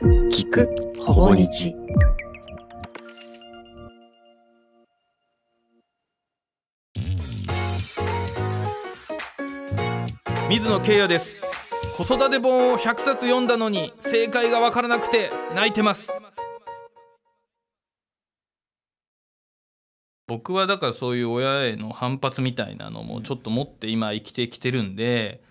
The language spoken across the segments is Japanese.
聞くほぼ日。水野慶也です。子育て本を100冊読んだのに正解がわからなくて泣いてます。僕はだからそういう親への反発みたいなのもちょっと持って今生きてきてるんで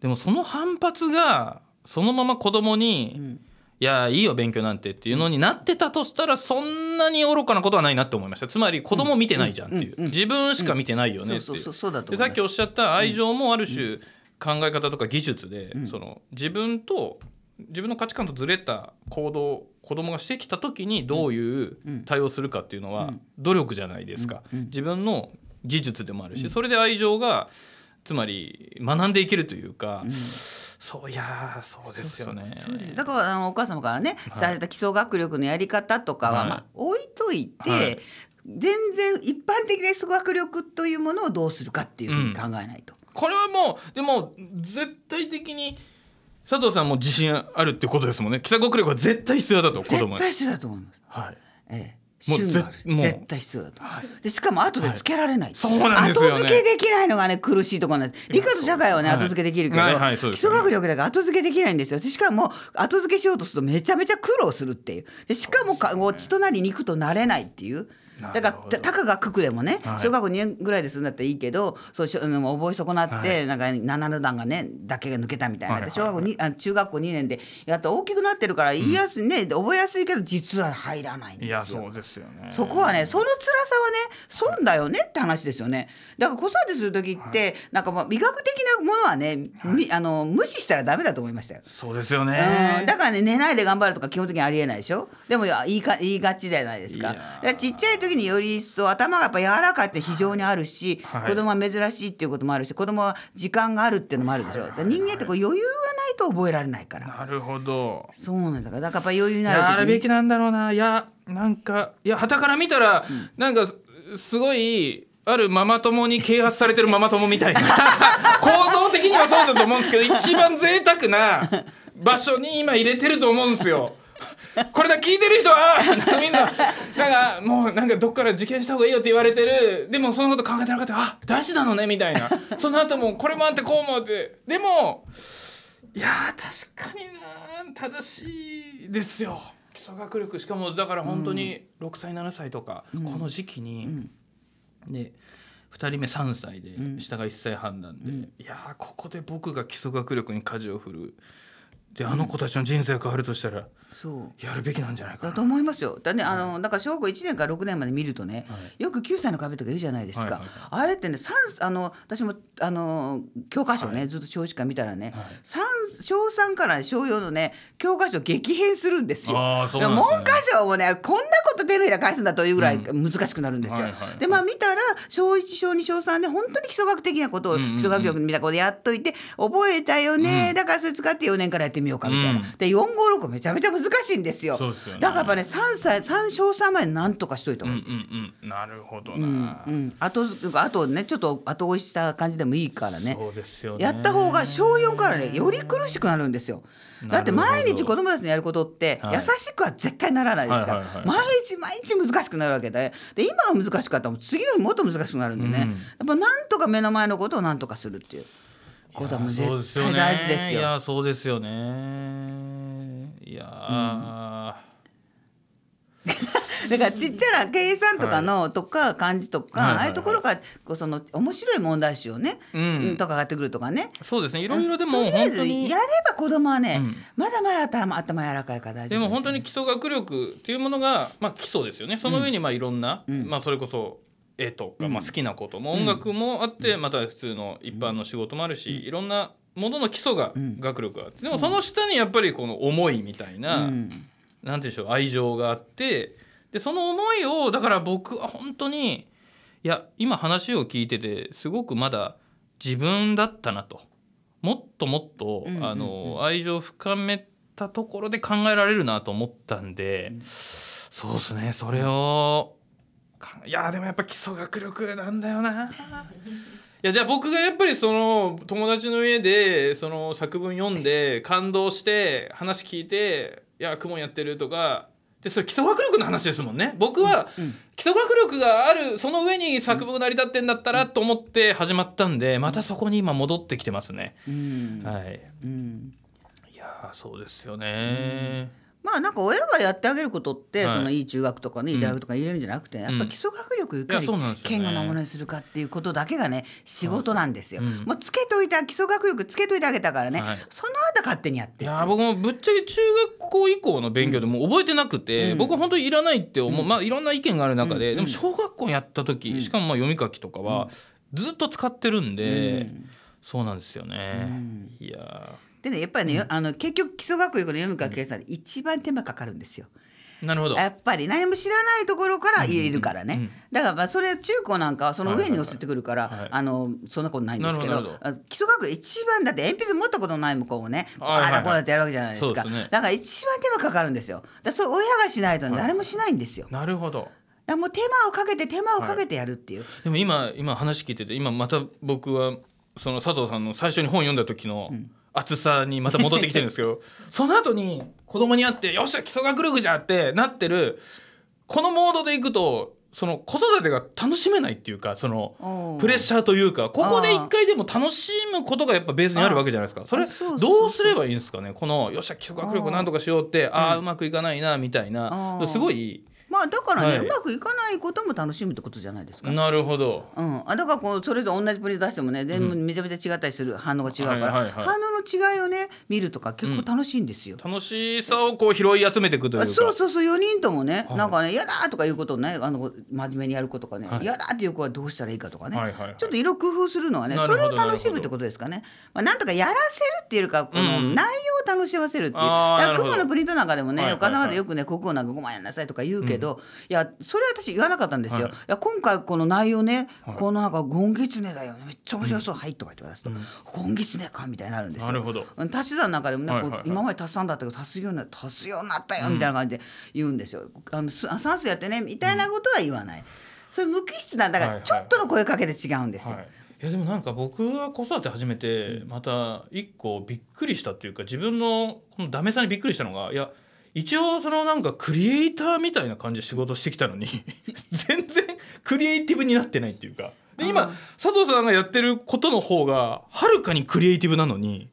でもその反発がそのまま子供に、いやいいよ勉強なんてっていうのになってたとしたらそんなに愚かなことはないなって思いました。つまり子供見てないじゃんっていう、うんうんうん自分しか見てないよねってさっきおっしゃった愛情もある種考え方とか技術で、その自分と自分の価値観とずれた行動を子供がしてきた時にどういう対応するかっていうのは努力じゃないですか、自分の技術でもあるし、それで愛情がつまり学んでいけるというか、そういやーそうですよね。だからあのお母様からね、はい。された基礎学力のやり方とかは、はい。まあ、置いといて、はい。全然一般的な基礎学力というものをどうするかっていうふうに考えないと。これはもうでも絶対的に佐藤さんも自信あるってことですもんね。基礎学力は絶対必要だと子供に。絶対必要だと思います。はい。ええもう絶対必要だと。思う、でしかも後でつけられない、そうなんですよね。後付けできないのがね苦しいところなんです。理科と社会はねはい。後付けできるけど、はいはいね。基礎学力だから後付けできないんですよ。でしかも後付けしようとするとめちゃめちゃ苦労するっていう。でしかもかこう血となり肉となれないっていうだからたたかが九九でもね、はい。小学校2年ぐらいで済んだったらいいけどそうしょあの覚え損なって、なんか7段がねだけが抜けたみたいな、小学校にあ中学校2年でやっと大きくなってるから言いやすいね、覚えやすいけど実は入らないんですよ。いやそうですよね。そこはねその辛さはね損だよねって話ですよね。だから子育てする時って、なんかまあ美学的なものはね、みあの無視したらダメだと思いましたよ。そうですようん。ねだからね寝ないで頑張るとか基本的にありえないでしょ。でもいや言いか言いがちじゃないですか。からちっちゃい時により一層頭がやっぱ柔らかいって非常にあるし、はい。子供は珍しいっていうこともあるし子供は時間があるっていうのもあるでしょ、だから人間ってこう余裕がないと覚えられないから、なるほど。そうなんだ。からだからやっぱ余裕になるやるべきなんだろうな。いやなんかいや傍から見たら、なんかすごいあるママ友に啓発されてるママ友みたいな。行動的にはそうだと思うんですけど一番贅沢な場所に今入れてると思うんですよ。これだ聞いてる人はみんななんかもうなんかどっから受験した方がいいよって言われてる。でもそのこと考えてなかったあ大事なのねみたいな。その後もこれもあってこうもあって。でもいやー確かにな正しいですよ。基礎学力。しかもだから本当に6歳7歳とか、この時期に、で2人目3歳で、下が1歳半なんで、いやーここで僕が基礎学力に舵を振るであの子たちの人生が変わるとしたらそう。やるべきなんじゃないかな。だと思いますよ。だね、あの、だから小学校1年から6年まで見るとね、よく9歳の壁とか言うじゃないですか。はいはいあれってね、三あの、私も、あの、教科書ね、ずっと小1から見たらね、三小3から、ね、小4のね、教科書激変するんですよ。すね。文科省もね、こんなこと手のひら返すんだというぐらい難しくなるんですよ。はいはいはい。で、まあ見たら、小1、小2、小3で本当に基礎学的なことを、うんうんうん基礎学力みたいなことやっといて、覚えたよね、だからそれ使って4年からやってみようかみたいな。うん。で、4、5、6めちゃめちゃ難しいんですよ。ね。だからやっぱね3歳3小3までなんとかしといた方がいいですよ。んうん。なるほどうんな、うん、あとあとねちょっと後追いした感じでもいいからね。そうですよね。やった方が小4からねより苦しくなるんですよ。だって毎日子供たちのやることってはい。優しくは絶対ならないですから、はいはいはい毎日毎日難しくなるわけで。で今が難しかったら次の日もっと難しくなるんでね、うん。やっぱなんとか目の前のことをなんとかするっていうことはもう絶そうですよね対大事ですよ。いやそうですよね。いやー、だからちっちゃな計算とかの、とか漢字とか、ああいうところからこうその面白い問題集をね、うん。とかがってくるとかね。そうですね。いろいろでもとりあえずやれば子供はね、うん。まだまだ頭頭柔らかいから大丈夫でも本当に基礎学力っていうものが、まあ、基礎ですよね。その上にまあいろんな、うん。まあ、それこそ絵とか、うん。まあ、好きなことも音楽もあって、また普通の一般の仕事もあるし、いろんなものの基礎がうん。学力があって、でもその下にやっぱりこの思いみたいな、うん。なんて言うんでしょう愛情があってでその思いをだから僕は本当にいや今話を聞いててすごくまだ自分だったなと。もっともっと、あの愛情を深めたところで考えられるなと思ったんで、そうですねそれをかいやでもやっぱ基礎学力なんだよな。いやじゃあ僕がやっぱりその友達の家でその作文読んで感動して話聞いていや公文やってるとかでそれ基礎学力の話ですもんね。僕は基礎学力があるその上に作文が成り立ってんだったらと思って始まったんでまたそこに今戻ってきてますね、うん。はい。うん。いやーそうですよね、まあなんか親がやってあげることって、はい。そのいい中学とかねいい大学とか入れるんじゃなくて、やっぱ基礎学力いかにいやそうなものにするかっていうことだけがね仕事なんですよ。うん。もうつけといた基礎学力つけといてあげたからね、はい。その後勝手にやっていやー僕もぶっちゃけ中学校以降の勉強でもう覚えてなくて、うん。僕は本当にいらないって思う、まあいろんな意見がある中で、うん。でも小学校やった時、うん。しかもまあ読み書きとかはずっと使ってるんで、うん。そうなんですよね、うん。いやでねやっぱりね、あの結局基礎学力の読み書き計算で一番手間かかるんですよ。ーなるほど。やっぱり何も知らないところから入れるからね、うんうん。だからまあそれ中高なんかはその上に乗せてくるから、はい。はいはいあのそんなことないんですけど基礎学力一番だって鉛筆持ったことない向こうもね、はいはいはい。ああだこうだってやるわけじゃないですか。ね。だから一番手間かかるんですよ。だそれ親がしないと誰もしないんですよ、だかなるほど。らもう手間をかけて手間をかけてやるっていう、でも今今話聞いてて今また僕はその佐藤さんの最初に本読んだ時の熱さにまた戻ってきてるんですけど、その後に子供に会って「よっしゃ基礎学力じゃ!」ってなってるこのモードでいくとその子育てが楽しめないっていうかそのプレッシャーというかここで一回でも楽しむことがやっぱベースにあるわけじゃないですか。それどうすればいいんですかね？この「よっしゃ基礎学力なんとかしよう」ってああうまくいかないなみたいな。すごいまあだからね、はい。うまくいかないことも楽しむってことじゃないですか。なるほど。うん、あだからこうそれぞれ同じプリント出してもねで、うん。めちゃめちゃ違ったりする反応が違うから、反応の違いをね見るとか結構楽しいんですよ。楽しさをこう拾い集めていくというあかそうそうそう4人ともね、はい。なんかね嫌だとかいうことをねあの真面目にやる子とかねはい。嫌、だっていう子はどうしたらいいかとかね、はいはいはい。ちょっと色工夫するのはねそれを楽しむってことですかね、まあ、なんとかやらせるっていうかこのうん内容を楽しませるっていう、あーだから雲のプリントなんかでもね、お母様でよくね国語なんか5万やんなさいとか言うけど、いやそれは私言わなかったんですよ、はい。い、や今回この内容ね、はい。このなんか「ゴンギツネだよねめっちゃ面白そう、はい」とか言って渡すと「ゴンギツネか」みたいになるんですよ。なるほど。足し算なんかでもね、はいはいはい。今まで足す算だったけど足すようにな足すようになったよみたいな感じで言うんですよ。あの算数やってねみたいなことは言わない。それ無機質なんだかはいはい。らちょっとの声かけで違うんですよ。はい、いやでもなんか僕は子育て始めてまた一個びっくりしたっていうか自分のこのダメさにびっくりしたのがいや一応そのなんかクリエイターみたいな感じで仕事してきたのに 全然クリエイティブになってないっていうか。で今うん。佐藤さんがやってることの方がはるかにクリエイティブなのに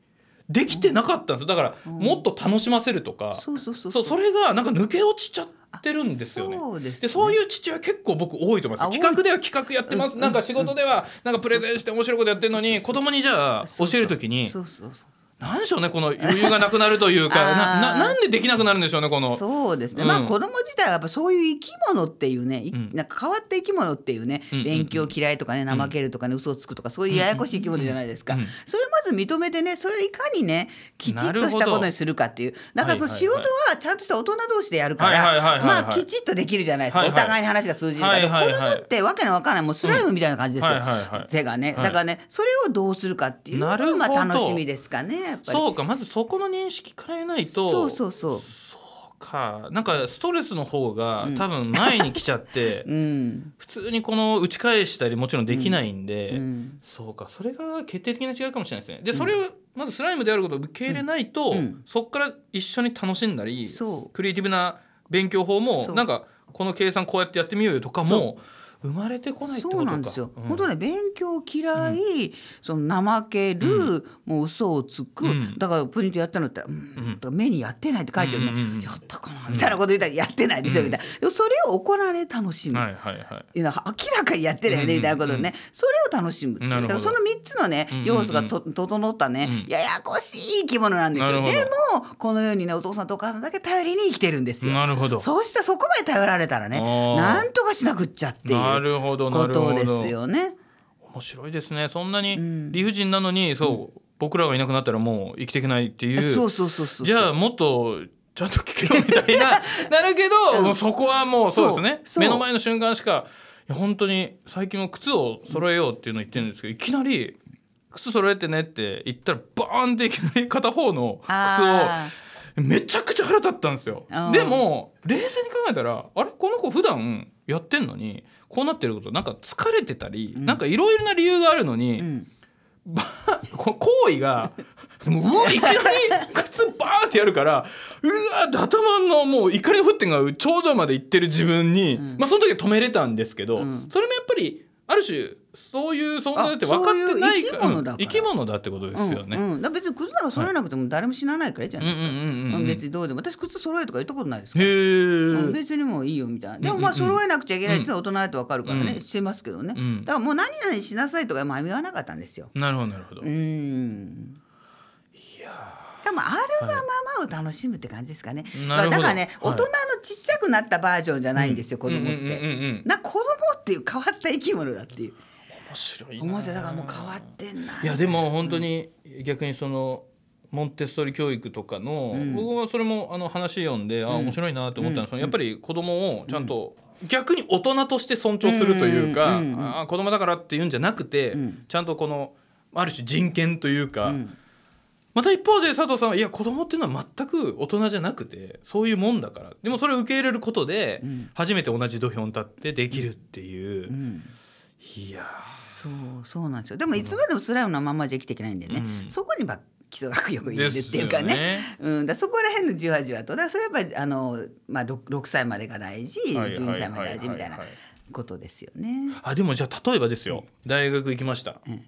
できてなかったんですよ。だからもっと楽しませるとか、それがなんか抜け落ちちゃってるんですよね。そうですね。でそういう父親結構僕多いと思います。あ企画では企画やってます、うんなんか仕事ではなんかプレゼンして面白いことやってるのに子供にじゃあ教える時にそうそうそう何でしょうねこの 余裕がなくなるというかなななんでできなくなるんでしょうねこの。そうですね、うん。まあ子供自体はやっぱそういう生き物っていうね、いうん。なんか変わった生き物っていうね、うんうんうん。勉強嫌いとかね怠けるとかね嘘をつくとかそういうややこしい生き物じゃないですか、うん。うんそれをまず認めてねそれをいかにねきちっとしたことにするかっていう。だからその仕事はちゃんとした大人同士でやるからまあきちっとできるじゃないですか、はいはい。お互いに話が通じるから、はい子供ってわけのわからないもう。スライムみたいな感じですよ、手がね、はいだからねそれをどうするかってい。うのが楽しみですかねやっぱり。そうかまずそこの認識変えないと。そうそうそう。そうか。なんかストレスの方がうん。多分前に来ちゃって、うん。普通にこの打ち返したりもちろんできないんで、うん。そうかそれが決定的な違いかもしれないですね。でそれをまずスライムであることを受け入れないと、そこから一緒に楽しん。だりクリエイティブな勉強法もなんかこの計算こうやってやってみようよとかも生まれてこないってことか。そうなんですよ。うん。本当ね勉強嫌い、その怠ける、もう嘘をつく、うん。だからプリントやったのって言ったら、うん。うん目にやってないって書いてるね、うんうんうんやったかなみたいなこと言ったらやってないでしょ、みたいな。それを行われ楽しむ。はいはいはい。いや明らかにやってるよねみたいなことでね、それを楽しむ。だからその3つのねうんうんうん。要素がと整ったね、うん。ややこしい生き物なんですよ。でもこのようにねお父さんとお母さんだけ頼りに生きてるんですよ。なるほど。そうしてそこまで頼られたらねなんとかしなくっちゃっていうなるほどなことるほど。ですよね。面白いですね。そんなにうん。理不尽なのに、そう僕らがいなくなったらもう生きていけないっていう。そうそうそうそうじゃあもっとちゃんと聞けよみたいな なるけど、うん。もうそこはもうそうですね。目の前の瞬間しかいや本当に最近も靴を揃えようっていうのを言ってるんですけどいきなり靴揃えてねって言ったらバーンっていきなり片方の靴をあめちゃくちゃ腹立ったんですよ。うん。でも冷静に考えたらあれこの子普段やってんのにこうなってることなんか疲れてたり、うん。なんかいろいろな理由があるのに、ーうん。行為がもういきなり靴バーンってやるからうわ頭のもう怒りの沸点が頂上まで行ってる自分に、うん。まあその時は止めれたんですけど、うん。それもやっぱりある種そういう存在だって分かってないから。うん生き物だってことですよね。うんうん、別に靴なんか揃えなくても誰も死なないからいいじゃないですか、うん。うんうんうん。うん別にどうでも。私靴揃えとか言ったことないですから。別にもういいよみたいな。でもまあ揃えなくちゃいけないって大人だと分かるからね、うん。してますけどね、うん。だからもう何々しなさいとかまあ言わなかったんですよ。なるほどなるほど。うん。いやでもあるがままを楽しむって感じですかね、なるほど。だからね、はい。大人のちっちゃくなったバージョンじゃないんですよ、子供って、うんうん。うんうんな子供っていう変わった生き物だっていう。面白いな。面白い。だからもう変わってんないやでも本当に逆にそのモンテッソーリ教育とかの、うん。僕はそれもあの話読んで、あうん。面白いなと思ったのは、そのうんやっぱり子供をちゃんと、逆に大人として尊重するというか、うあ子供だからっていうんじゃなくて、うん。ちゃんとこのある種人権というか、うんまた一方で佐藤さんはいや子供っていうのは全く大人じゃなくてそういうもんだから。でもそれを受け入れることで、うん。初めて同じ土俵に立ってできるっていう、うん。いやそうそうなんですよ。でもいつまでもスライムのまんまじゃ生きていけないんでね、うん。そこにば基礎学力ーいるっていうかね。ね。うん、だそこら辺のじわじわと。だからそれはやっぱりあの、まあ、6, 6歳までが大事はいはい12歳まで大事みたいなことですよね。あでもじゃあ例えばですよ、大学行きました、うん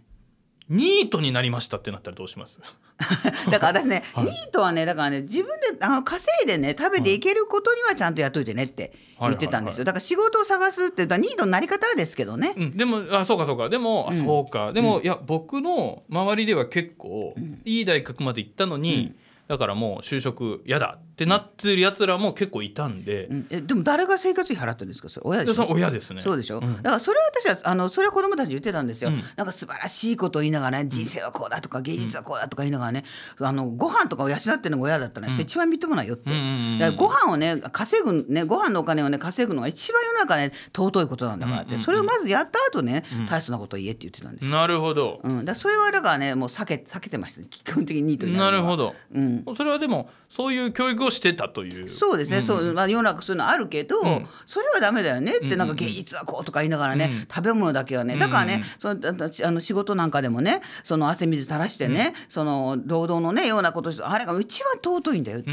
ニートになりましたってなったらどうします？だから私ね、はい。ニートはねだからね自分であの稼いでね食べていけることにはちゃんとやっといてねって言ってたんですよ、だから仕事を探すってだニートのなり方はですけどね、うん、でもあそうかそうか。でも、あうん。そうか。でも、いや僕の周りでは結構、ん。いい大学まで行ったのに、だからもう就職嫌だってなってるやつらも結構いたんで、うん。えでも誰が生活費払ってるんですか？それ親でしょ？親ですね。そうでしょ、ん。だからそれは私はあのそれは子供たちに言ってたんですよ、うん。なんか素晴らしいことを言いながらね人生はこうだとか芸術はこうだとか言いながらね、あのご飯とかを養ってるのが親だったら、それ一番みっともないよって、うんうんご飯をね稼ぐねご飯のお金をね稼ぐのが一番世の中ね尊いことなんだからって、それをまずやった後ね、うん。大切なことを言えって言ってたんですよ。なるほど、うん、だそれはだからねもう避け避けてました。基本的にニートになるなるほど、うん、それはでもそういう教育をしてたという。そうですね、んそうまあ、世の中そういうのあるけど、ん。それはダメだよねって、なんか芸術はこうとか言いながらね、うん。食べ物だけはね。だからね、そのああの仕事なんかでもねその汗水垂らしてね、その労働のねようなことしてあれが一番尊いんだよって、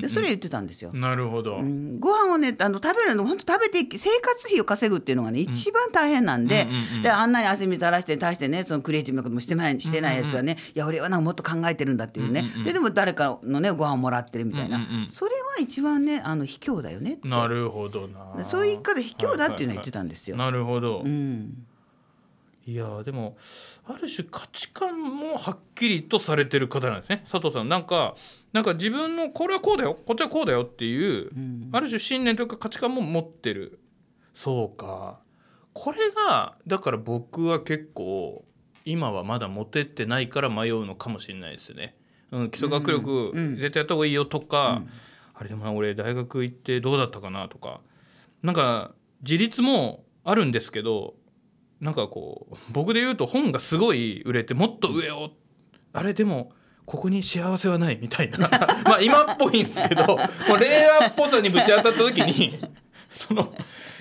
でそれ言ってたんですよ。なるほど、うん。ご飯をねあの食べるの本当食べて生活費を稼ぐっていうのがね一番大変なんで,、であんなに汗水垂らして対してねそのクリエイティブなこともしてないしてないやつはね、いや俺はなんかもっと考えてるんだっていうね、ででも誰かのねご飯をもらってるみたいな、それは一番ねあの卑怯だよねって。なるほどな。そういう言い方卑怯だっていうのは言ってたんですよ。なるほど、うん。いやーでもある種価値観もはっきりとされてる方なんですね。佐藤さんなんかなんか自分のこれはこうだよ。こっちはこうだよっていう、うん。ある種信念というか価値観も持ってる。そうか。これがだから僕は結構今はまだ持てってないから迷うのかもしれないですね。うん、基礎学力絶対やった方がいいよとか、うん。あれでもな俺大学行ってどうだったかなとか。なんか自立もあるんですけどなんかこう僕で言うと本がすごい売れてもっと上をあれでもここに幸せはないみたいな。まあ今っぽいんですけどもう令和っぽさにぶち当たった時に その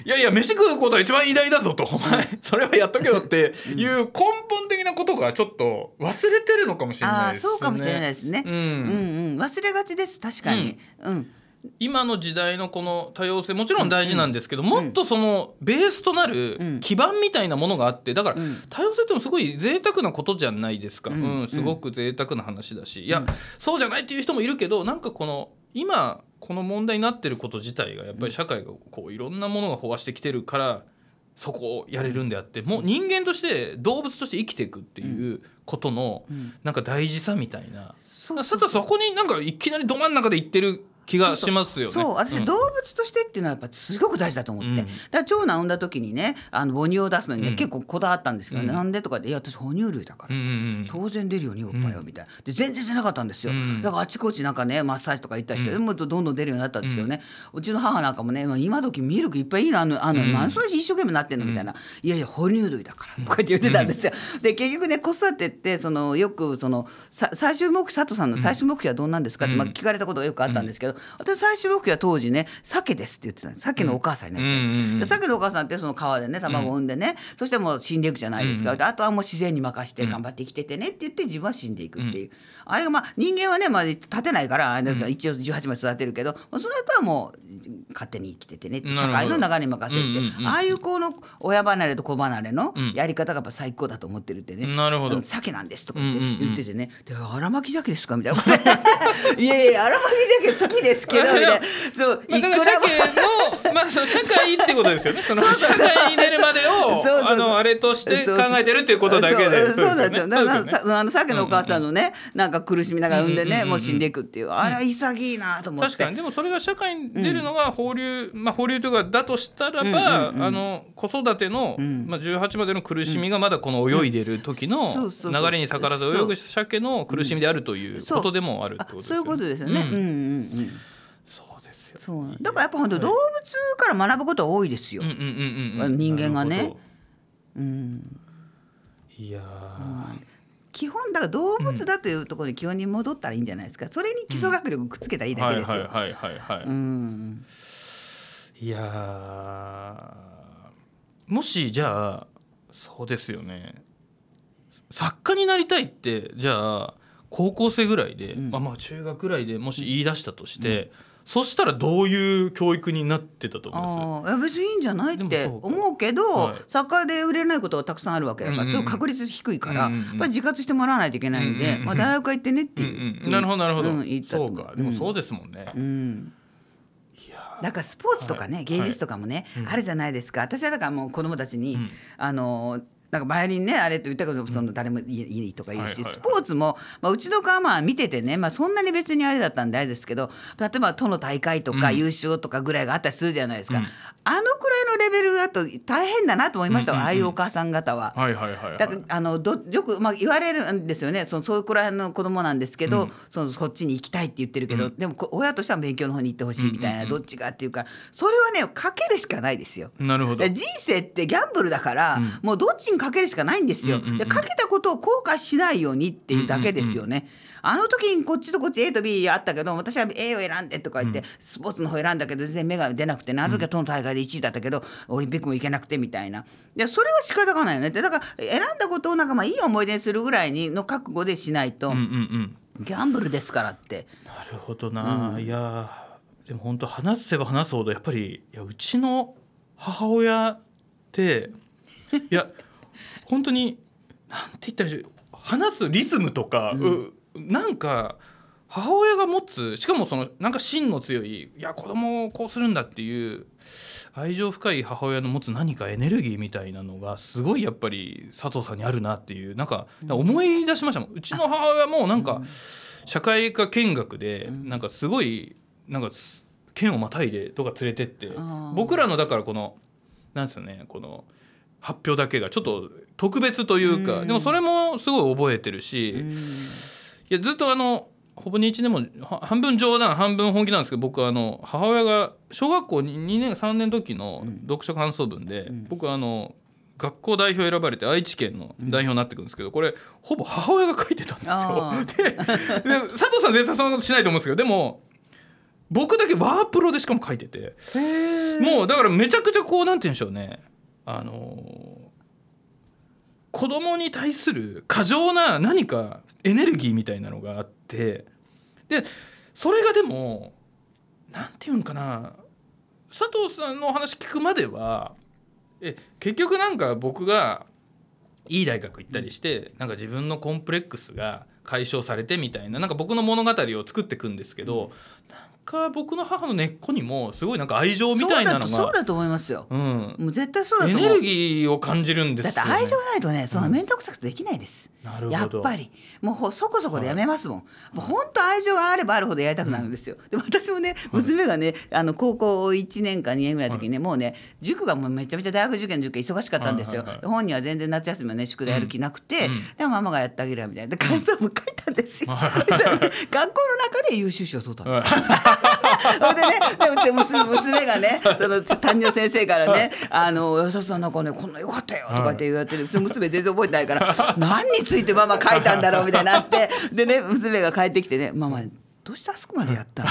いやいや飯食うことが一番偉大だぞと。お前それはやっとけよっていう根本的なことがちょっと忘れてるのかもしれないですね。そうかもしれないですね。うん。うんうん。忘れがちです。確かに。うん。今の時代のこの多様性もちろん大事なんですけど、もっとそのベースとなうん。る基盤みたいなものがあってだからうん。多様性ってもすごい贅沢なことじゃないですか、ううんんすごく贅沢な話だし、いやうんそうじゃないっていう人もいるけどなんかこの今この問題になってること自体がやっぱり社会がこういろんなものが飽和してきてるからそこをやれるんであってもう人間として動物として生きていくっていうことのうん。なんか大事さみたいな。そうただそこになんかいきなりど真ん中で言ってる気がしますよね。そう私、ん。動物としてっていうのはやっぱすごく大事だと思って、うん。だから長男産んだ時にねあの母乳を出すのにね、うん。結構こだわったんですけど、ねうん。なんでとかで「いや私哺乳類だから」うんうんうん。当然出るよねおっぱいはみたいな。で全然出なかったんですよ、うん。だからあちこちなんかねマッサージとか行ったりしもっとどんどん出るようになったんですけどね、うちの母なんかもねまあ今時ミルクいっぱいいいのあのあの、うん。何それ一生懸命なってんのみたいな、いやいや哺乳類だからとかって言ってたんですよ、で結局ね子育てってそのよくそのさ最終目標佐藤さんの最終目標はどうなんですかって、うん。まあ、聞かれたことがよくあったんですけど、私最初僕は当時ね鮭ですって言ってたんです鮭のお母さんになって。た、うん鮭のお母さんってその川でね卵を産んでね、そしてもう死んでいくじゃないですか、であとはもう自然に任して頑張って生きててねって言って自分は死んでいくっていう、あれがまあ人間はね、まあ、立てないから、あの一応18まで育てるけど、まあ、その後はもう勝手に生きててね社会の流れに任せるって、うんうんうん。ああいうこの親離れと子離れのん。やり方がやっぱ最高だと思ってるってね、なるほど。鮭なんですとか言ってうんうんうん言っててね「で荒巻鮭ですか?」みたいなこと。いやいや荒巻鮭好きですですけど」みたいなそうまあ、いくだからも鮭の、まあ、その社会ってことですよね。その社会に出るまでを、そうそうあの、あれとして考えてるっていうことだけで。そうそうなんですよ。だからそうですよねさあの鮭のお母さんのね、なんか苦しみながら産んでね、うんうんうんうんもう死んでいくっていう、あれは潔いなと思って。確かにでもそれが社会に出るのが放流、まあ放流というかだとしたらば、うんうんうんあの子育ての、んまあ18までの苦しみがまだこの泳いでる時のそうそう流れに逆らわず泳ぐ鮭の苦しみであるということでもあるってことですよね。そういうことですよね。うんうんうんうん。そう。だからやっぱ本当動物から学ぶことは多いですようん。うんうんうん。人間がね。いやー基本だから動物だというところに基本に戻ったらいいんじゃないですか。それに基礎学力くっつけたらいいだけですよ。はいはいはいはいはい。うん。いやーもしじゃあそうですよね作家になりたいってじゃあ高校生ぐらいで、うんまあまあ中学ぐらいでもし言い出したとして、そしたらどういう教育になってたと思いまああいや別にいいんじゃないって思うけど、はい。作家で売れないことがたくさんあるわけだから、うんうんうん。それ確率低いから、うんうんうん。やっぱり自活してもらわないといけないんで、うんうんうん。まあ、大学行ってねってす、いう、うんうん。なるほどなるほど、うんそうか。でもそうで、ですもんね、うん。だからスポーツとかね、はい。芸術とかもね、はい。うん。あるじゃないですか。私はだからもう子供たちに、うん。あのなんかバイオリンねあれって言ったけどその誰もいいとか言うし、スポーツも、まあ、うちの子はまあ見ててね、まあ、そんなに別にあれだったんであれですけど例えば都の大会とかうん。優勝とかぐらいがあったりするじゃないですか、うんあのくらいのレベルだと大変だなと思いましたああいうお母さん方は。はいはいはいはい。だからあのどよく、まあ、言われるんですよね。そのそういうくらいの子供なんですけど、うん。そのそっちに行きたいって言ってるけど、うん。でもこ親としては勉強の方に行ってほしいみたいな、うんうんうん。どっちがっていうかそれはねかけるしかないですよ。なるほど。人生ってギャンブルだから、うん。もうどっちにかけるしかないんですよ、うんうんうん。でかけたことを後悔しないようにっていうだけですよね、あの時にこっちとこっち A と B あったけど私は A を選んでとか言って、スポーツの方選んだけど全然目が出なくてねあの時は都の大会で1位だったけど、オリンピックも行けなくてみたいな。でそれは仕方がないよねって。だから選んだことをなんかまあいい思い出にするぐらいにの覚悟でしないと、うんうんうん。ギャンブルですからって。なるほどな、いやーでも本当話せば話すほどやっぱりいやうちの母親っていや本当になんて言ったらいいでしょう。話すリズムとか、うなんか母親が持つしかもそのなんか芯の強いいや子供をこうするんだっていう愛情深い母親の持つ何かエネルギーみたいなのがすごいやっぱり佐藤さんにあるなっていうなんか思い出しましたもん。うちの母親もなんか社会科見学でなんかすごいなんか県をまたいでとか連れてって僕らのだからこのなんですよねこの発表だけがちょっと特別というかうん。でもそれもすごい覚えてるしうんいやずっとあのほぼ日でもは半分冗談半分本気なんですけど僕あの母親が小学校 2, 年3年の時の読書感想文で、ん。僕あの学校代表選ばれて愛知県の代表になってくるんですけどこれほぼ母親が書いてたんですよ。で佐藤さん絶対そんなことしないと思うんですけどでも僕だけワープロでしかも書いてて。もうだからめちゃくちゃこうなんて言うんでしょうね。あのー子供に対する過剰な何かエネルギーみたいなのがあってでそれがでもなんていうんかな佐藤さんのお話聞くまではえ結局なんか僕がいい大学行ったりして、なんか自分のコンプレックスが解消されてみたいななんか僕の物語を作っていくんですけど、なん。か僕の母の根っこにもすごいなんか愛情みたいなのがそうだと思いますよ。うん、もう絶対そうだとエ思う。ネルギーを感じるんですよ、ね、だって愛情ないとねそんな面倒くさくてできないです、なるほど。やっぱり。もうほそこそこでやめますもん、もう本当愛情があればあるほどやりたくなるんですよ、で私もね娘がねあの高校1年か2年ぐらいの時にね、もうね塾がもうめちゃめちゃ大学受験の塾が忙しかったんですよ、本人は全然夏休みはね宿題やる気なくて、うん。でもママがやってあげるわみたいな。で感想文書いたんですよ、学校の中で優秀賞を取ったんですよ でね、でち娘娘がね、その担任の先生からね、あの吉田さんなんかねこんな良かったよとかって言われて、うちの娘全然覚えてないから、何についてママ書いたんだろう？みたいになって、でね娘が帰ってきてね、ママどうしてあそこまでやったの？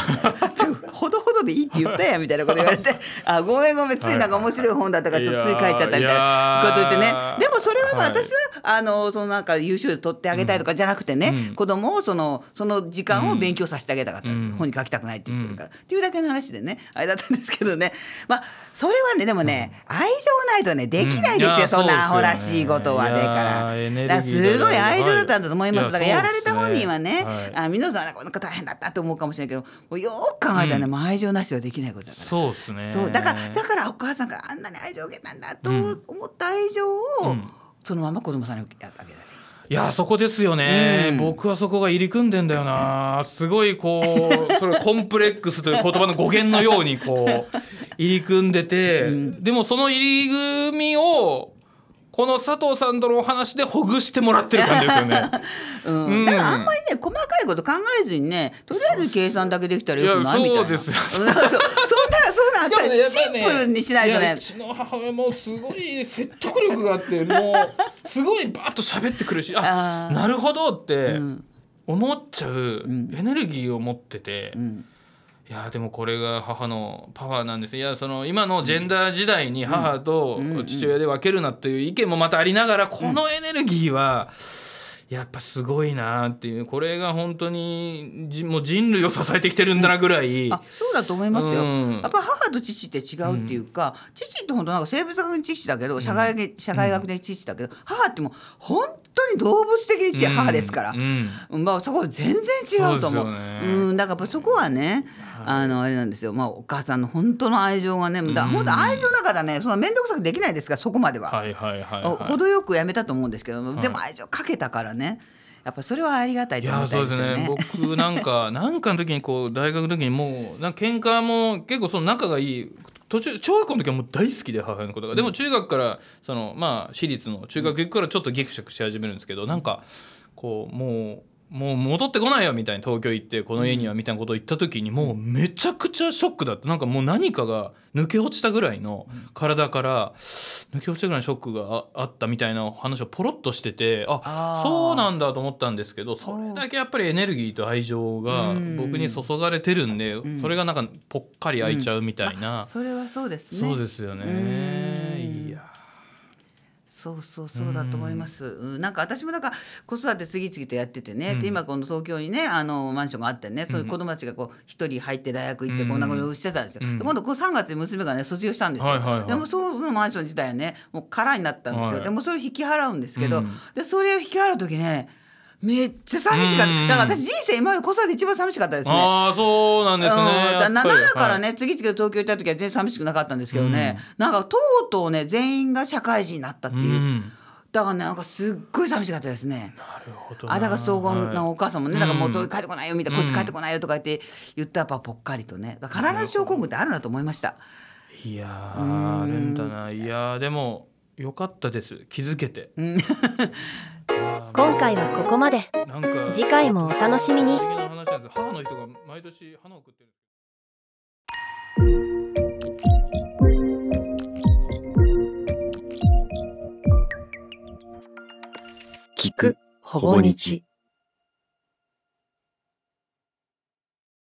ほどほどでいいって言ったやみたいなこと言われて あごめんごめんついなんか面白い本だったからちょっとつい書いちゃったみたいなこと言ってねでもそれはまあ私は、あのそのなんか優秀取ってあげたいとかじゃなくてね、うん。子供をそのその時間を勉強させてあげたかったんです。よ、うん。本に書きたくないって言ってるから、っていうだけの話でねあれだったんですけどね。まあそれはねでもね、愛情ないとねできないですよ、そんなアホらしいことはねから。すごい愛情だったんだと思います、はい。だからやられた本人はねはい。あ皆さんはこの子大変だったと思うかもしれないけどもうよく考えたらね、うん。愛情なしはできないことだから。そうですね。そうだからだからお母さんからあんなに愛情を受けたんだと思った愛情を、うん。そのまま子供さんにやってあげたらいいいやそこですよね、うん。僕はそこが入り組んでんだよな。すごいこう それコンプレックスという言葉の語源のようにこう 入り組んでて、うん。でもその入り組みをこの佐藤さんとのお話でほぐしてもらってる感じですよね。うん。うん。だからあんまりね細かいこと考えずにねとりあえず計算だけできたらよくないみたいな。そうです そんなそんなあったらシンプルにしないとね。やうちの母親もすごい説得力があってもうすごいバーッと喋ってくるしあなるほどってうん。思っちゃうん。エネルギーを持ってて、うんいやでもこれが母のパワーなんですいやその今のジェンダー時代に母とうん。父親で分けるなっていう意見もまたありながらこのエネルギーはやっぱすごいなっていうこれが本当にじもう人類を支えてきてるんだなぐらい。あそうだと思いますよ、うん。やっぱ母と父って違うっていうか、父って本当なんか生物学の知識だけど社会学社会学的知識だけど、母ってもう本当に動物的に母ですから、うんうんまあそこは全然違うと思う。そうねうんだからやっぱそこはね、あのあれなんですよ。まあお母さんの本当の愛情がね、だ本当愛情だからね、そんな面倒くさくできないですからそこまでは。はいはいはい、はい、程よくやめたと思うんですけど、いでも愛情かけたからね。やっぱそれはありがたいいと思いたやそうですね。ね僕なんかなんかの時にこう大学の時にもうなんか喧嘩も結構その仲がいい途中小学校の時はもう大好きで母親のことが。でも中学からそのまあ私立の中学行くからちょっとギクシャクし始めるんですけどなんかこうもうもう戻ってこないよみたいに東京行ってこの家にはみたいなことを言った時にもうめちゃくちゃショックだった。なんかもう何かが抜け落ちたぐらいの体から抜け落ちたぐらいのショックがああったみたいな話をポロッとしててあそうなんだと思ったんですけどそれだけやっぱりエネルギーと愛情がうん僕に注がれてるんでん。それがなんかぽっかり開いちゃうみたいな、それはそうですね。そうですよねそうそうそうだと思います。うん、なんか私もなんか子育て次々とやっててね、うん。で今この東京にねあのマンションがあってね、そういう子供たちがこう一人入って大学行ってうん。こんなことをしてたんですよ。うん。で今度こう3月に娘がね卒業したんですよ。はいはいはい。でもそのマンション自体はねもう空になったんですよ。はい。でもそれを引き払うんですけど、うん。でそれを引き払う時ねめっちゃ寂しかった。うん。だから私人生今まで子育て一番寂しかったですね。ああそうなんですね。うん。だな奈良からね、はい。次々と東京行った時は全然寂しくなかったんですけどね、なんかとうとうね全員が社会人になったっていう、うん。だからねなんかすっごい寂しかったですね。なるほどな。あだから荘厳なお母さんもね、だからもう遠いうん帰ってこないよみたいな、こっち帰ってこないよとか言って言ったらやっぱぽっかりとね。必ず症候群ってあるなと思いました。いやうん。ーあるんだな。いやーでもよかったです。気づけて。うん今回はここまで。次回もお楽しみに。母の人が毎年花を送ってる。聞くほぼ日